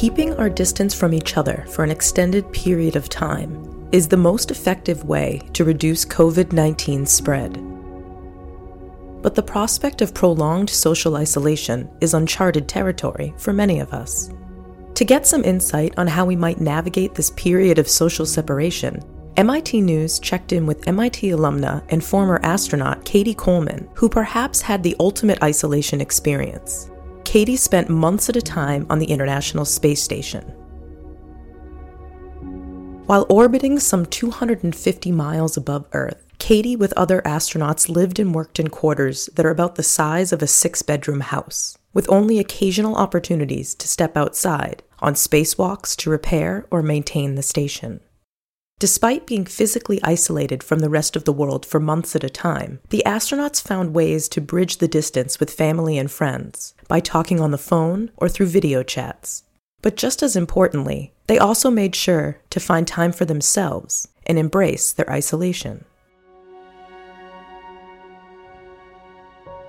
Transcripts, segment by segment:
keeping our distance from each other for an extended period of time is the most effective way to reduce COVID 19 spread. But the prospect of prolonged social isolation is uncharted territory for many of us. To get some insight on how we might navigate this period of social separation, MIT News checked in with MIT alumna and former astronaut Cady Coleman, who perhaps had the ultimate isolation experience. Cady spent months at a time on the International Space Station. While orbiting some 250 miles above Earth, Cady, with other astronauts, lived and worked in quarters that are about the size of a six bedroom house, with only occasional opportunities to step outside on spacewalks to repair or maintain the station. Despite being physically isolated from the rest of the world for months at a time, the astronauts found ways to bridge the distance with family and friends by talking on the phone or through video chats. But just as importantly, they also made sure to find time for themselves and embrace their isolation.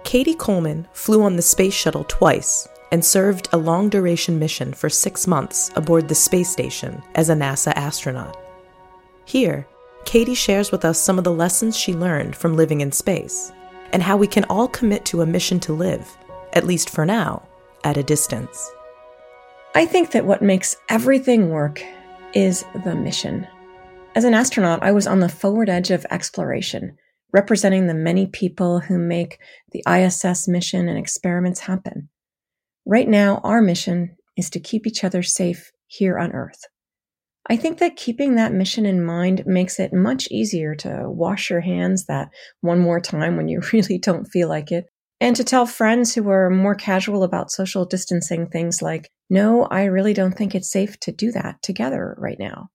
Cady Coleman flew on the space shuttle twice and served a long duration mission for six months aboard the space station as a NASA astronaut. Here, Cady shares with us some of the lessons she learned from living in space and how we can all commit to a mission to live, at least for now, at a distance. I think that what makes everything work is the mission. As an astronaut, I was on the forward edge of exploration, representing the many people who make the ISS mission and experiments happen. Right now, our mission is to keep each other safe here on Earth. I think that keeping that mission in mind makes it much easier to wash your hands that one more time when you really don't feel like it, and to tell friends who are more casual about social distancing things like, no, I really don't think it's safe to do that together right now.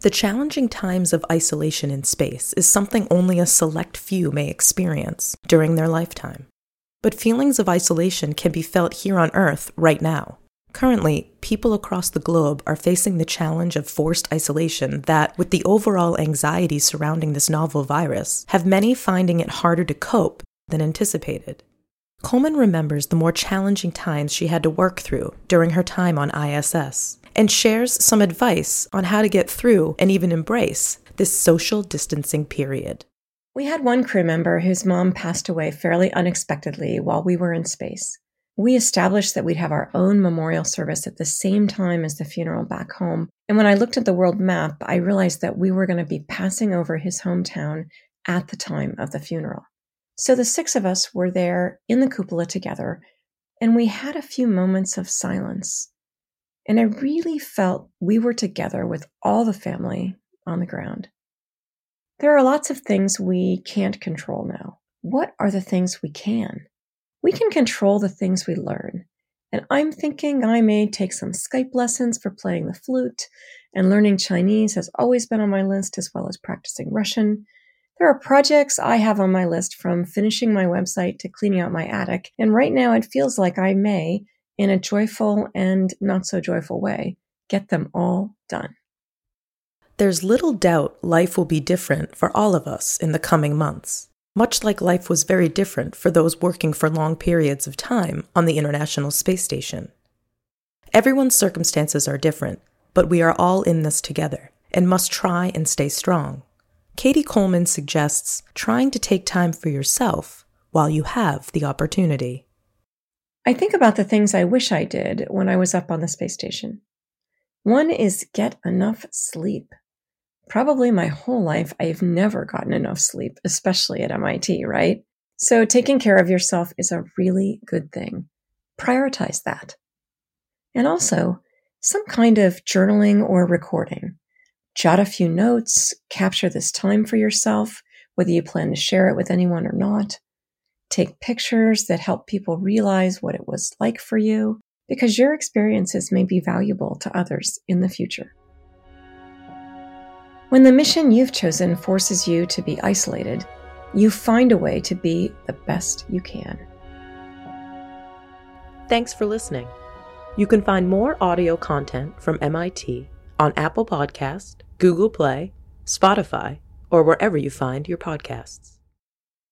The challenging times of isolation in space is something only a select few may experience during their lifetime. But feelings of isolation can be felt here on Earth right now. Currently, people across the globe are facing the challenge of forced isolation that, with the overall anxiety surrounding this novel virus, have many finding it harder to cope than anticipated. Coleman remembers the more challenging times she had to work through during her time on ISS and shares some advice on how to get through and even embrace this social distancing period. We had one crew member whose mom passed away fairly unexpectedly while we were in space. We established that we'd have our own memorial service at the same time as the funeral back home. And when I looked at the world map, I realized that we were going to be passing over his hometown at the time of the funeral. So the six of us were there in the cupola together, and we had a few moments of silence. And I really felt we were together with all the family on the ground. There are lots of things we can't control now. What are the things we can? We can control the things we learn. And I'm thinking I may take some Skype lessons for playing the flute, and learning Chinese has always been on my list, as well as practicing Russian. There are projects I have on my list from finishing my website to cleaning out my attic, and right now it feels like I may, in a joyful and not so joyful way, get them all done. There's little doubt life will be different for all of us in the coming months, much like life was very different for those working for long periods of time on the International Space Station. Everyone's circumstances are different, but we are all in this together and must try and stay strong. Cady Coleman suggests trying to take time for yourself while you have the opportunity. I think about the things I wish I did when I was up on the space station. One is get enough sleep. Probably my whole life, I've never gotten enough sleep, especially at MIT, right? So taking care of yourself is a really good thing. Prioritize that. And also, some kind of journaling or recording jot a few notes, capture this time for yourself, whether you plan to share it with anyone or not. Take pictures that help people realize what it was like for you, because your experiences may be valuable to others in the future. When the mission you've chosen forces you to be isolated, you find a way to be the best you can. Thanks for listening. You can find more audio content from MIT on Apple Podcast, Google Play, Spotify, or wherever you find your podcasts.